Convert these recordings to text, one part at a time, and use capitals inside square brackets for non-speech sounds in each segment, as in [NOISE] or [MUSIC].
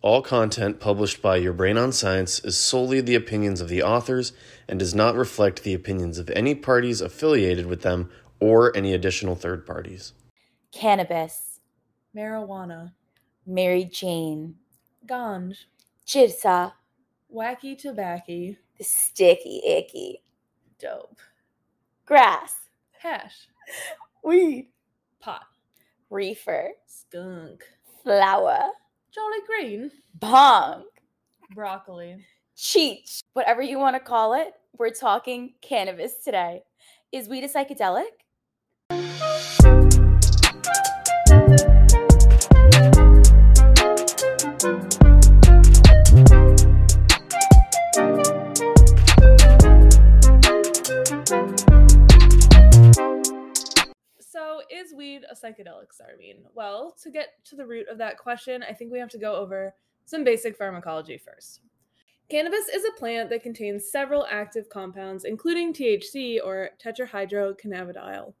All content published by Your Brain on Science is solely the opinions of the authors and does not reflect the opinions of any parties affiliated with them or any additional third parties. Cannabis, marijuana, Mary Jane, ganj, Jitsa, wacky tobacco, the sticky icky, dope, grass, hash, weed, pot, reefer, skunk, flower, jolly green, bong, broccoli. cheech, whatever you want to call it. We're talking cannabis today. Is weed a psychedelic? Weed a psychedelic, Zarmeen? Well, to get to the root of that question, I think we have to go over some basic pharmacology first. Cannabis is a plant that contains several active compounds, including THC or tetrahydrocannabidiol,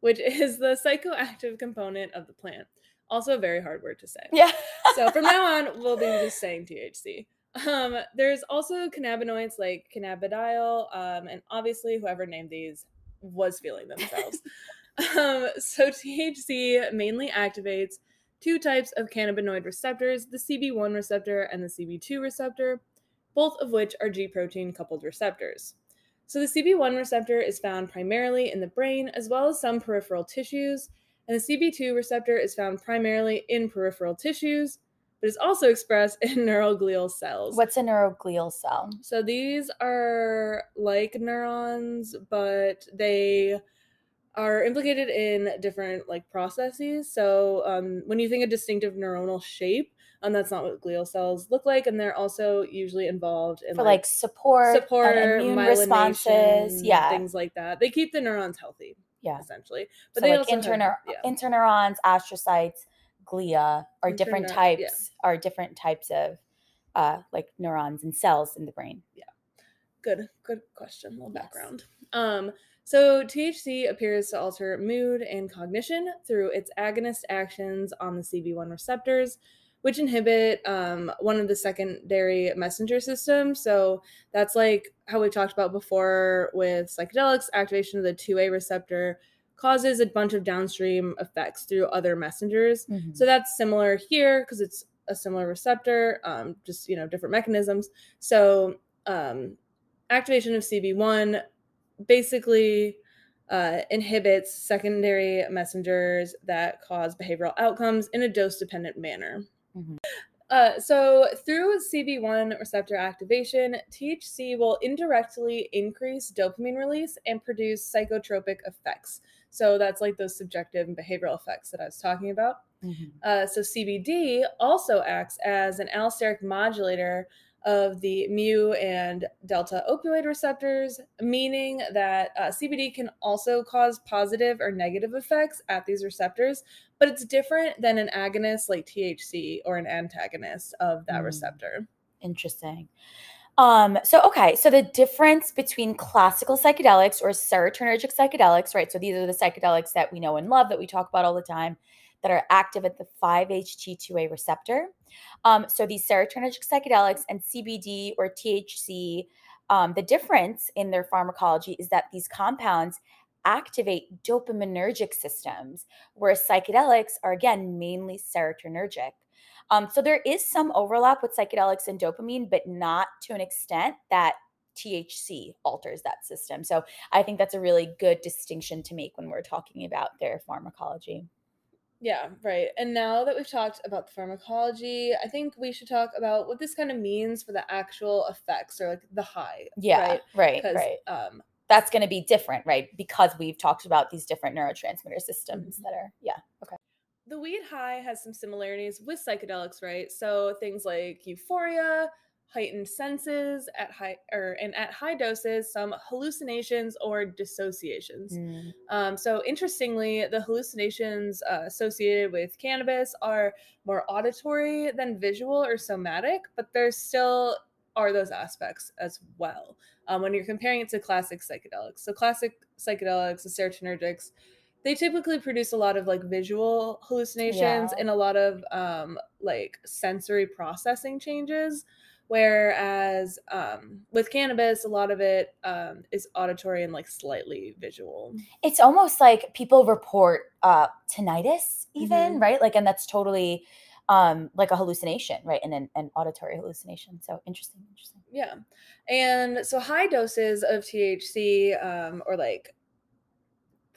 which [LAUGHS] is the psychoactive component of the plant. Also, a very hard word to say. Yeah. So, from now on, [LAUGHS] we'll be just saying THC. Um, there's also cannabinoids like cannabidiol, um, and obviously, whoever named these was feeling themselves. [LAUGHS] um, [LAUGHS] so, THC mainly activates two types of cannabinoid receptors the CB1 receptor and the CB2 receptor, both of which are G protein coupled receptors. So, the CB1 receptor is found primarily in the brain as well as some peripheral tissues, and the CB2 receptor is found primarily in peripheral tissues, but is also expressed [LAUGHS] in neuroglial cells. What's a neuroglial cell? So these are like neurons, but they are implicated in different like processes. So um, when you think of distinctive neuronal shape, um, that's not what glial cells look like, and they're also usually involved in For like support, and support, immune responses. Yeah. things like that. They keep the neurons healthy, Yeah. essentially. so they like interneur- yeah. interneurons, astrocytes, glia are different Interne- yeah. types are different types of uh like neurons and cells in the brain. Yeah, good, good question. A little Yes. background. Um, so THC appears to alter mood and cognition through its agonist actions on the CB1 receptors, which inhibit um, one of the secondary messenger systems. So that's like how we talked about before with psychedelics. Activation of the 2A receptor causes a bunch of downstream effects through other messengers. Mhm. So that's similar here because it's a similar receptor, um, just you know different mechanisms. So um, activation of CB1 basically uh, inhibits secondary messengers that cause behavioral outcomes in a dose-dependent manner. Mhm. Uh, so through CB1 receptor activation, THC will indirectly increase dopamine release and produce psychotropic effects. So that's like those subjective and behavioral effects that I was talking about. Mhm. Uh, so CBD also acts as an allosteric modulator of the mu and delta opioid receptors, meaning that uh, CBD can also cause positive or negative effects at these receptors, but it's different than an agonist like THC or an antagonist of that Mm. receptor. Interesting. Um, so okay, so the difference between classical psychedelics or serotonergic psychedelics, right? So these are the psychedelics that we know and love that we talk about all the time that are active at the 5-HT2A receptor. Um, so these serotonergic psychedelics and CBD or THC, um, the difference in their pharmacology is that these compounds activate dopaminergic systems, whereas psychedelics are again mainly serotonergic. Um, so there is some overlap with psychedelics and dopamine, but not to an extent that THC alters that system. So I think that's a really good distinction to make when we're talking about their pharmacology. Yeah, right. And now that we've talked about the pharmacology, I think we should talk about what this kind of means for the actual effects or like the high. Yeah, Right. right, right. um, That's going to be different, right? Because we've talked about these different neurotransmitter systems Mhm. that are, yeah. Okay. the weed high has some similarities with psychedelics, right? So things like euphoria, heightened senses at high or and at high doses, some hallucinations or dissociations. Mm, Um, so interestingly, the hallucinations uh, associated with cannabis are more auditory than visual or somatic, but there still are those aspects as well um, when you're comparing it to classic psychedelics. So classic psychedelics, the serotonergics, they typically produce a lot of like visual hallucinations Yeah. and a lot of um like sensory processing changes whereas um with cannabis a lot of it um is auditory and like slightly visual It's almost like people report uh tinnitus even, Mhm. right? Like and that's totally um like a hallucination, right? And an, an auditory hallucination. So interesting, interesting. yeah and so high doses of thc um or like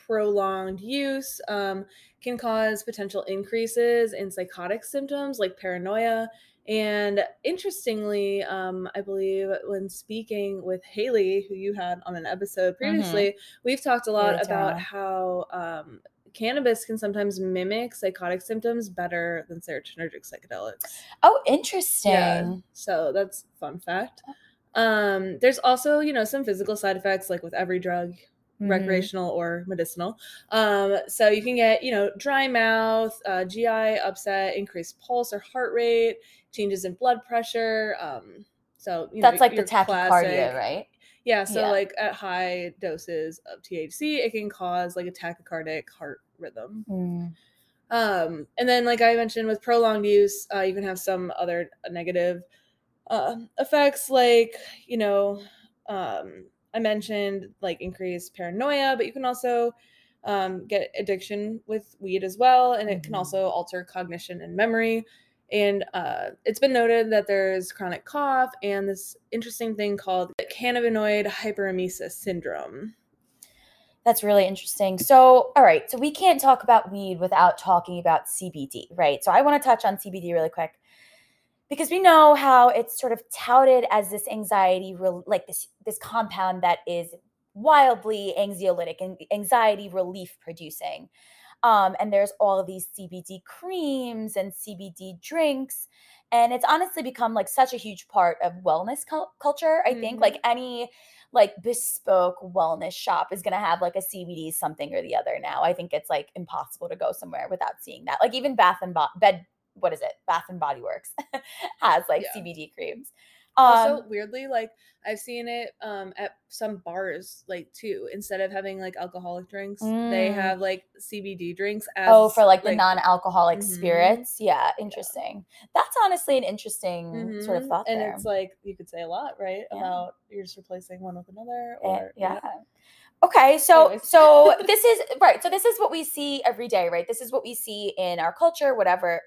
prolonged use um, can cause potential increases in psychotic symptoms like paranoia. And interestingly, um, I believe when speaking with Haley, who you had on an episode previously, we've talked a lot Haley about how um, cannabis can sometimes mimic psychotic symptoms better than serotonergic psychedelics. Oh, interesting. Yeah. So that's fun fact. Um, there's also, you know, some physical side effects like with every drug, Mhm. recreational or medicinal. Um, so you can get, you know, dry mouth, uh, GI upset, increased pulse or heart rate, changes in blood pressure. Um, so you know, That's like the tachycardia, classic- right? Yeah. So Yeah. like at high doses of THC, it can cause like a tachycardic heart rhythm. Mm. Um, and then, like I mentioned, with prolonged use, uh, you can have some other negative uh, effects, like you know, um, I mentioned like increased paranoia, but you can also um, get addiction with weed as well, and it can Mhm. also alter cognition and memory. And uh, it's been noted that there's chronic cough and this interesting thing called cannabinoid hyperemesis syndrome. That's really interesting. So, all right. So, we can't talk about weed without talking about CBD, right? So, I want to touch on CBD really quick because we know how it's sort of touted as this anxiety, like this this compound that is wildly anxiolytic and anxiety relief producing. Um, and there's all of these CBD creams and CBD drinks. And it's honestly become like such a huge part of wellness cul- culture. I think Mhm. like any like bespoke wellness shop is going to have like a CBD something or the other now. I think it's like impossible to go somewhere without seeing that. Like even Bath and Bo- Bed what is it? Bath and Body Works [LAUGHS] has like Yeah. CBD creams. Um also weirdly like i've seen it um at some bars like too instead of having like alcoholic drinks they Mm. have like cbd drinks as oh for like the non-alcoholic Mhm. spirits. Yeah, interesting. That's honestly an interesting sort of Mhm. thought and there. it's like you could say a lot right Yeah. about you're just replacing one with another Eh, or yeah. Okay, so Anyways. so this is right. So this is what we see every day, right? This is what we see in our culture, whatever.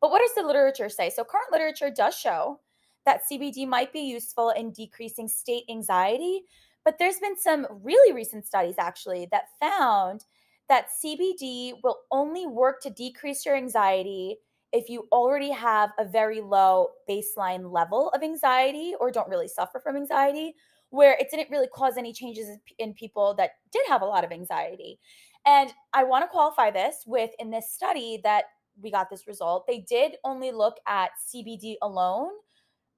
But what does the literature say? So current literature does show that CBD might be useful in decreasing state anxiety, but there's been some really recent studies actually that found that CBD will only work to decrease your anxiety if you already have a very low baseline level of anxiety or don't really suffer from anxiety where it didn't really cause any changes in, people that did have a lot of anxiety. And I want to qualify this with in this study that we got this result, they did only look at CBD alone.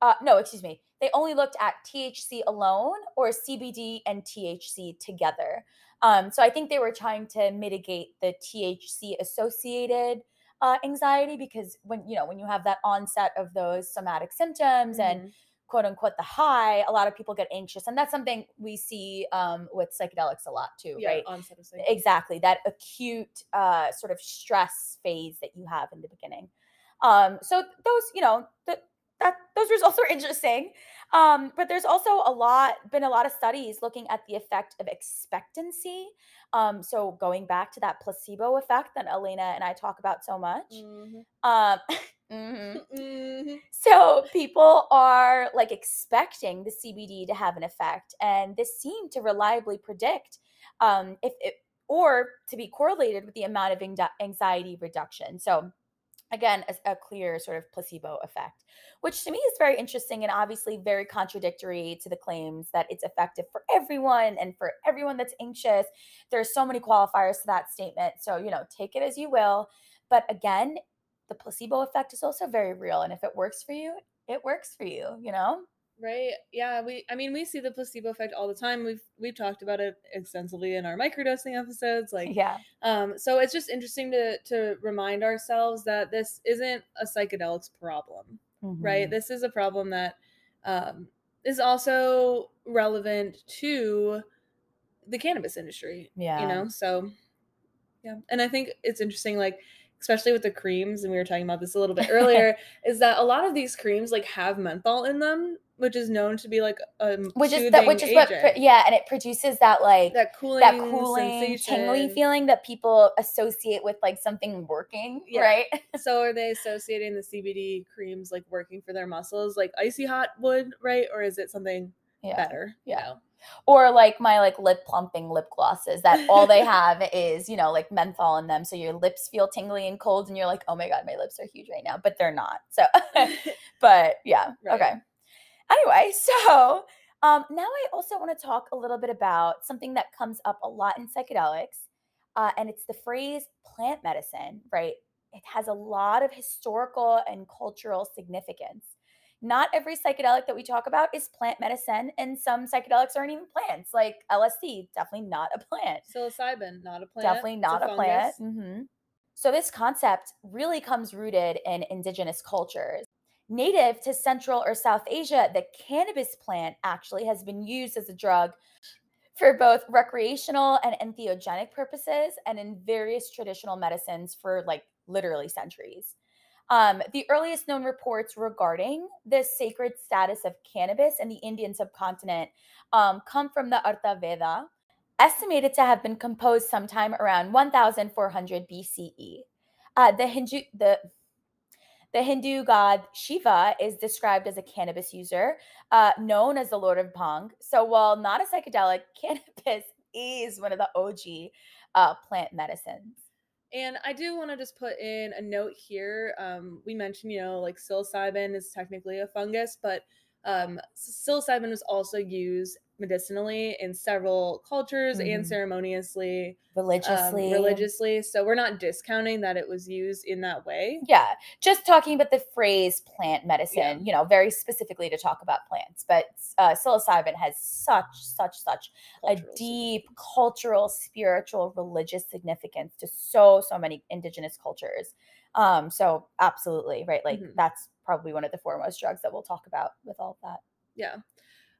Uh, no, excuse me. They only looked at THC alone or CBD and THC together. Um, so I think they were trying to mitigate the THC associated uh, anxiety because when you know when you have that onset of those somatic symptoms and Mhm. Quote unquote the high a lot of people get anxious and that's something we see um, with psychedelics a lot too yeah right? onset of exactly that acute uh, sort of stress phase that you have in the beginning. Um, so those you know that that those results are [LAUGHS] interesting. Um, but there's also a lot been a lot of studies looking at the effect of expectancy um, so going back to that placebo effect that Alaina and i talk about so much. Mhm. [LAUGHS] mhm. Mhm. So people are like expecting the CBD to have an effect, and this seemed to reliably predict um, if it or to be correlated with the amount of anxi- anxiety reduction. So again, a, a clear sort of placebo effect, which to me is very interesting and obviously very contradictory to the claims that it's effective for everyone and for everyone that's anxious. There's so many qualifiers to that statement, so you know, take it as you will. But again, the placebo effect is also very real and if it works for you it works for you you know Right. Yeah. We. I mean, we see the placebo effect all the time. We've we've talked about it extensively in our microdosing episodes. Like, yeah um. So it's just interesting to to remind ourselves that this isn't a psychedelics problem, right? Mhm. This is a problem that um, is also relevant to the cannabis industry. yeah You know. So Yeah. And I think it's interesting, like, especially with the creams, and we were talking about this a little bit earlier, [LAUGHS] is that a lot of these creams like have menthol in them, which is known to be like a which is that which is what agent. pr- yeah and it produces that like that cooling, that cooling tingly feeling that people associate with like something working Yeah. right [LAUGHS] So are they associating the CBD creams like working for their muscles, like icy hot would, right? Or is it something yeah better? you Yeah. know? Or like my like lip plumping lip glosses that all they [LAUGHS] have is you know like menthol in them. So your lips feel tingly and cold and you're like oh my god my lips are huge right now but they're not. So [LAUGHS] [LAUGHS] but yeah Right. okay. Anyway so um now i also want to talk a little bit about something that comes up a lot in psychedelics uh, and it's the phrase plant medicine right? It has a lot of historical and cultural significance not every psychedelic that we talk about is plant medicine, and some psychedelics aren't even plants, like LSD, definitely not a plant. Psilocybin, not a plant. Definitely not a, plant. fungus. hmm So, this concept really comes rooted in indigenous cultures. Native to Central or South Asia, the cannabis plant actually has been used as a drug for both recreational and entheogenic purposes and in various traditional medicines for like literally centuries. Um, the earliest known reports regarding the sacred status of cannabis in the Indian subcontinent um, come from the Atharva Veda, estimated to have been composed sometime around 1400 BCE. Uh, the Hindu the the Hindu god Shiva is described as a cannabis user, uh, known as the Lord of Bhang. So while not a psychedelic, [LAUGHS] cannabis is one of the OG uh, plant medicines. And I do want to just put in a note here. Um, we mentioned, you know, like psilocybin is technically a fungus, but um, psilocybin was also used medicinally in several cultures and Mhm. ceremoniously, um, Religiously, religiously. So we're not discounting that it was used in that way. Yeah, just talking about the phrase plant medicine, you know, very specifically to talk about plants. But uh, psilocybin has such, such, such a cultural deep cultural, spiritual, religious significance to so, so many indigenous cultures. Um, so absolutely, right? Like Mhm. that's probably one of the foremost drugs that we'll talk about with all of that. Yeah.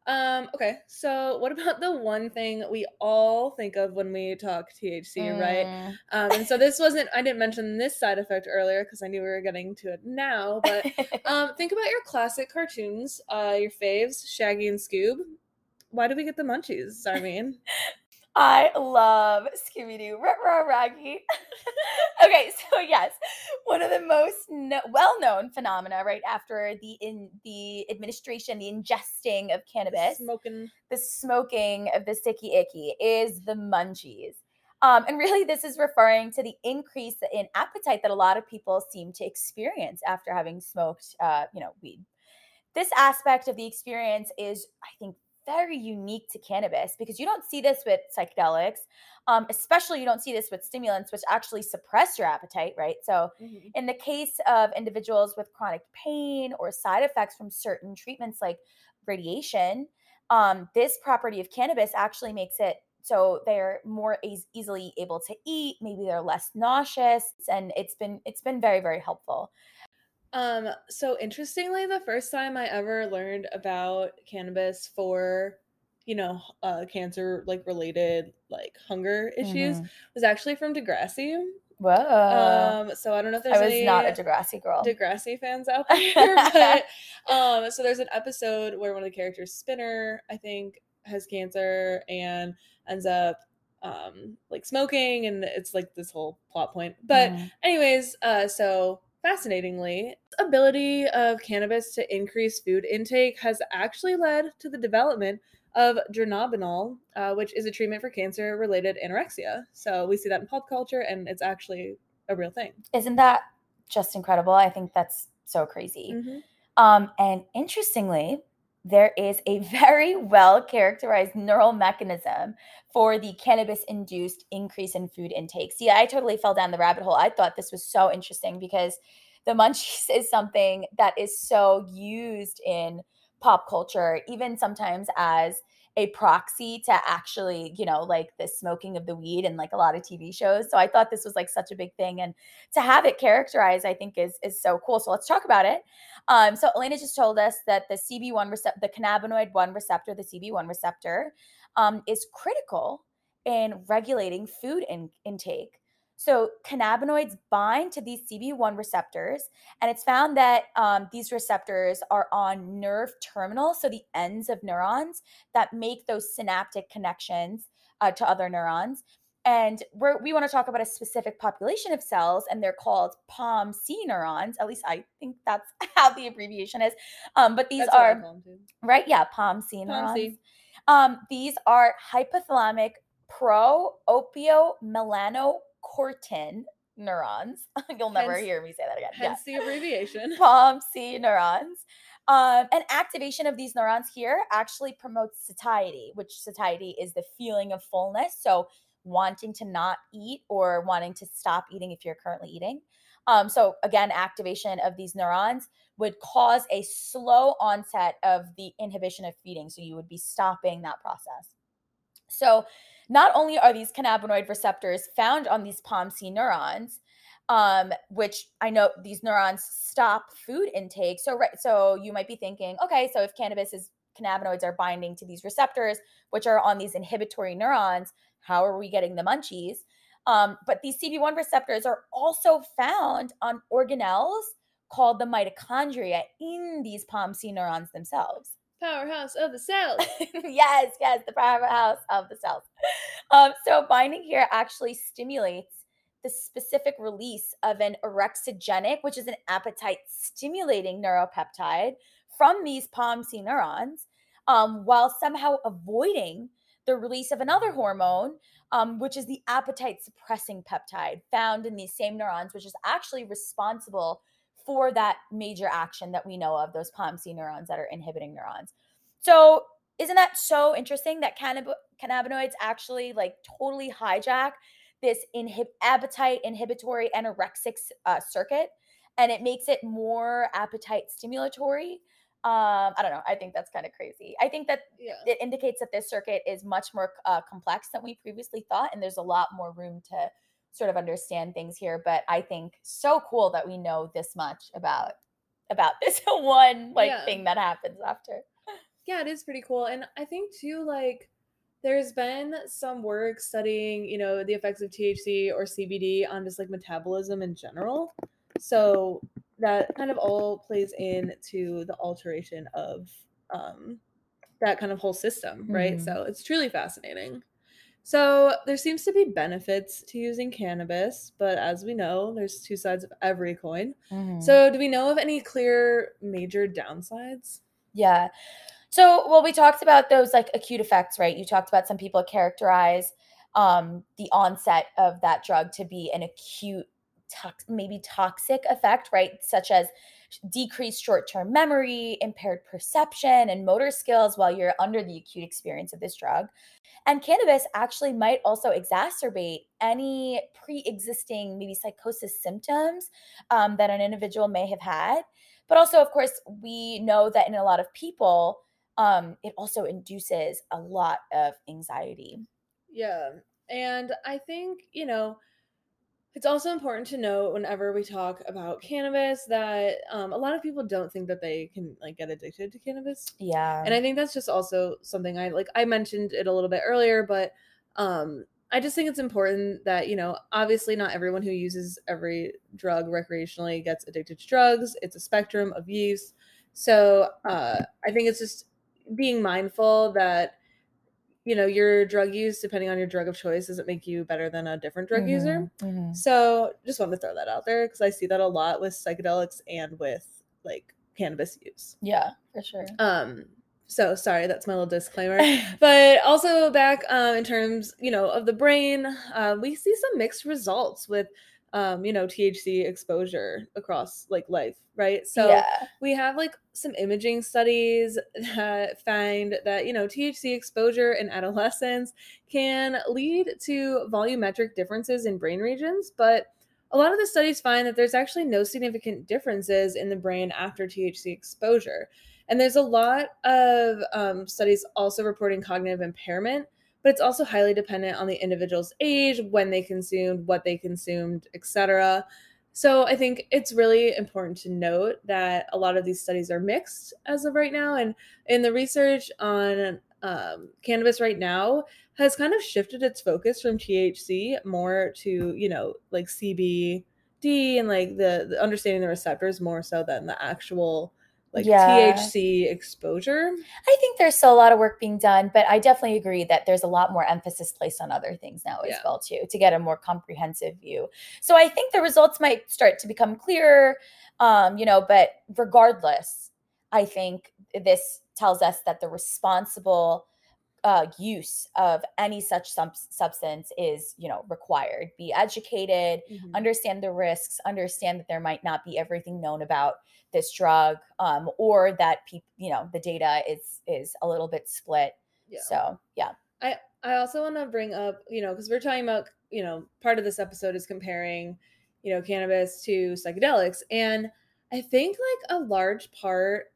Um, okay, so what about the one thing we all think of when we talk THC, right? Mm. Um, and so this wasn't, I didn't mention this side effect earlier because I knew we were getting to it now, but [LAUGHS] um, think about your classic cartoons, uh, your faves, Shaggy and Scoob. Why do we get the munchies, Zarmeen? [LAUGHS] I love Scooby Doo, Raggy. [LAUGHS] okay, so yes, one of the most no- well-known phenomena right after the in the administration, the ingesting of cannabis, Smoking. the smoking of the sticky icky is the munchies. Um, and really, this is referring to the increase in appetite that a lot of people seem to experience after having smoked, uh, you know, weed. This aspect of the experience is, I think, very unique to cannabis because you don't see this with psychedelics, um, especially you don't see this with stimulants, which actually suppress your appetite, right? So, Mhm. in the case of individuals with chronic pain or side effects from certain treatments like radiation, um, this property of cannabis actually makes it so they're more eas- easily able to eat. Maybe they're less nauseous, and it's been it's been very very helpful. Um, so interestingly, the first time I ever learned about cannabis for, you know, uh, cancer like related like hunger issues Mhm. was actually from Degrassi. Whoa! Um, so I don't know if there's I was any not a Degrassi girl. Degrassi fans out [LAUGHS] there, but um, so there's an episode where one of the characters, Spinner, I think, has cancer and ends up um like smoking, and it's like this whole plot point. But Mhm. anyways, uh, so fascinatingly, ability of cannabis to increase food intake has actually led to the development of dronabinol, uh, which is a treatment for cancer-related anorexia. So we see that in pop culture, and it's actually a real thing. Isn't that just incredible? I think that's so crazy. Mhm. Um, and interestingly, there is a [LAUGHS] very well characterized neural mechanism for the cannabis induced increase in food intake. See, I totally fell down the rabbit hole. I thought this was so interesting because the munchies [LAUGHS] is something that is so used in pop culture, even sometimes as a proxy to actually, you know, like the smoking of the weed and like a lot of TV shows. So I thought this was like such a big thing. And to have it characterized, I think is is so cool. So let's talk about it. Um, so Alaina just told us that the CB1 receptor, the cannabinoid 1 receptor, the CB1 receptor, um, is critical in regulating food in- intake. So cannabinoids bind to these CB1 receptors, and it's found that um, these receptors are on nerve terminals, so the ends of neurons that make those synaptic connections uh, to other neurons. And we're, we want to talk about a specific population of cells, and they're called POMC neurons. At least I think that's [LAUGHS] how the abbreviation is. Um, but these That's are call 'em, too. right, yeah, POMC neurons. Um, these are hypothalamic pro melanocortin neurons. [LAUGHS] You'll never Hence- hear me say that again. Hence the abbreviation. [LAUGHS] POMC neurons. Um, and activation of these neurons here actually promotes satiety, which satiety is the feeling of fullness. So, wanting to not eat or wanting to stop eating if you're currently eating. Um, so, again, activation of these neurons would cause a slow onset of the inhibition of feeding. So, you would be stopping that process. So, not only are these cannabinoid receptors found on these POMC neurons, um, which I know these neurons stop food intake. So, right, so you might be thinking, okay, so if cannabis is cannabinoids are binding to these receptors, which are on these inhibitory neurons, how are we getting the munchies? Um, but these CB1 receptors are also found on organelles called the mitochondria in these POMC neurons themselves. Powerhouse of the cells. [LAUGHS] yes, yes, the powerhouse of the cells. Um, so binding here actually stimulates the specific release of an orexigenic, which is an appetite stimulating neuropeptide from these POMC neurons, um, while somehow avoiding the release of another hormone, um, which is the appetite suppressing peptide found in these same neurons, which is actually responsible for that major action that we know of, those POMC neurons that are inhibiting neurons. So, isn't that so interesting that cannab- cannabinoids actually like totally hijack this inhib- appetite inhibitory anorexic uh, circuit and it makes it more appetite stimulatory? Um, I don't know. I think that's kind of crazy. I think that Yeah. it indicates that this circuit is much more uh, complex than we previously thought, and there's a lot more room to sort of understand things here. But I think so cool that we know this much about about [LAUGHS] this one like Yeah. thing that happens after. yeah, it is pretty cool. And I think too, like, there's been some work studying, you know, the effects of THC or CBD on just like metabolism in general. So that kind of all plays into the alteration of um, that kind of whole system, right? Mhm. So it's truly fascinating. So there seems to be benefits to using cannabis, but as we know, there's two sides of every coin. So So do we know of any clear major downsides? yeah. So well, we talked about those like acute effects, right? You talked about some people characterize um, the onset of that drug to be an acute, tox- maybe toxic effect, right? Such as decreased short-term memory, impaired perception, and motor skills while you're under the acute experience of this drug. And cannabis actually might also exacerbate any pre-existing maybe psychosis symptoms um, that an individual may have had. But also, of course, we know that in a lot of people, um, it also induces a lot of anxiety. Yeah. And I think, you know, it's also important to note whenever we talk about cannabis that um, a lot of people don't think that they can like get addicted to cannabis. Yeah. And I think that's just also something I like I mentioned it a little bit earlier, but um I just think it's important that, you know, obviously not everyone who uses every drug recreationally gets addicted to drugs. It's a spectrum of use. So, uh I think it's just being mindful that you know, your drug use depending on your drug of choice doesn't make you better than a different drug user. Mhm, mhm. So, just wanted to throw that out there because I see that a lot with psychedelics and with like cannabis use. Yeah, for sure. Um, so sorry, that's my little disclaimer. [LAUGHS] but also back um, in terms, you know, of the brain, uh, we see some mixed results with, um, you know, THC exposure across like life, right? So yeah. we have like some imaging studies that find that you know THC exposure in adolescents can lead to volumetric differences in brain regions, but a lot of the studies find that there's actually no significant differences in the brain after THC exposure. And there's a lot of um, studies also reporting cognitive impairment, but it's also highly dependent on the individual's age, when they consumed, what they consumed, etc. So I think it's really important to note that a lot of these studies are mixed as of right now, and in the research on um, cannabis right now has kind of shifted its focus from THC more to you know like CBD and like the, the understanding the receptors more so than the actual like Yeah. THC exposure. I think there's still a lot of work being done, but I definitely agree that there's a lot more emphasis placed on other things now as Yeah. well too to get a more comprehensive view. So I think the results might start to become clearer, um, you know. But regardless, I think this tells us that the responsible uh, use of any such sub- substance is, you know, required. Be educated, Mm-hmm. understand the risks, understand that there might not be everything known about this drug, um, or that people, you know, the data is is a little bit split. Yeah. So yeah, I I also want to bring up, you know, because we're talking about, you know, part of this episode is comparing, you know, cannabis to psychedelics. And I think like a large part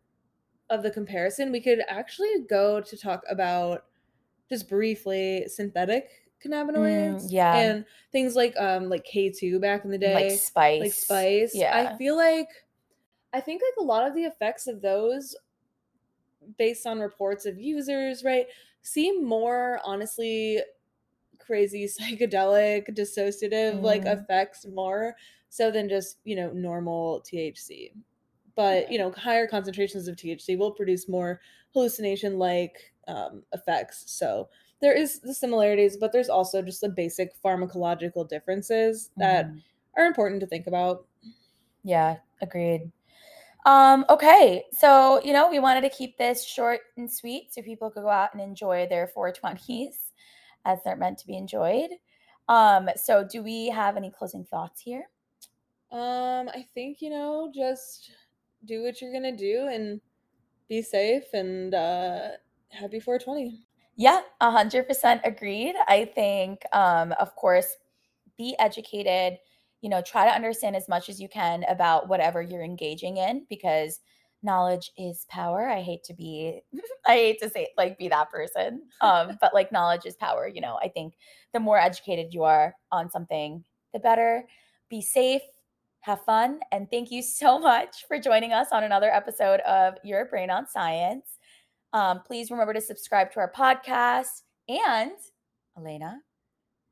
of the comparison, we could actually go to talk about just briefly synthetic cannabinoids. yeah. And things like um like K2 back in the day. like spice, like spice. Yeah, I feel like I think like a lot of the effects of those based on reports of users, right, seem more honestly crazy [LAUGHS] psychedelic dissociative like Mm. effects more so than just, you know, normal THC. But, you know, higher concentrations of THC will produce more hallucination like um, effects. So there is the similarities, but there's also just the basic pharmacological differences that Mhm. are important to think about. yeah, agreed. Um, okay, so you know, we wanted to keep this short and sweet so people could go out and enjoy their 420s as they're meant to be enjoyed. Um, so do we have any closing thoughts here? Um, I think, you know, just do what you're gonna do and be safe and uh happy 420. Yeah, a hundred percent agreed. I think, um, of course, be educated. You know, try to understand as much as you can about whatever you're engaging in because knowledge is power. I hate to be, [LAUGHS] I hate to say like be that person, um, [LAUGHS] but like knowledge is power. You know, I think the more educated you are on something, the better. Be safe. Have fun. And thank you so much for joining us on another episode of Your Brain on Science. Um, please remember to subscribe to our podcast. And Alaina,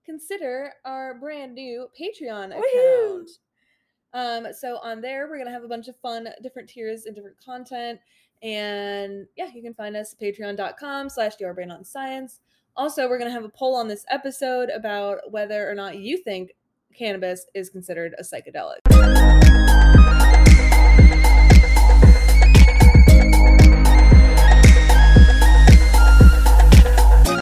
Consider our brand new Patreon Woohoo! account. Um, so on there we're gonna have a bunch of fun different tiers and different content. And yeah, you can find us at patreon.com slash your brain on science. Also, we're gonna have a poll on this episode about whether or not you think cannabis is considered a psychedelic.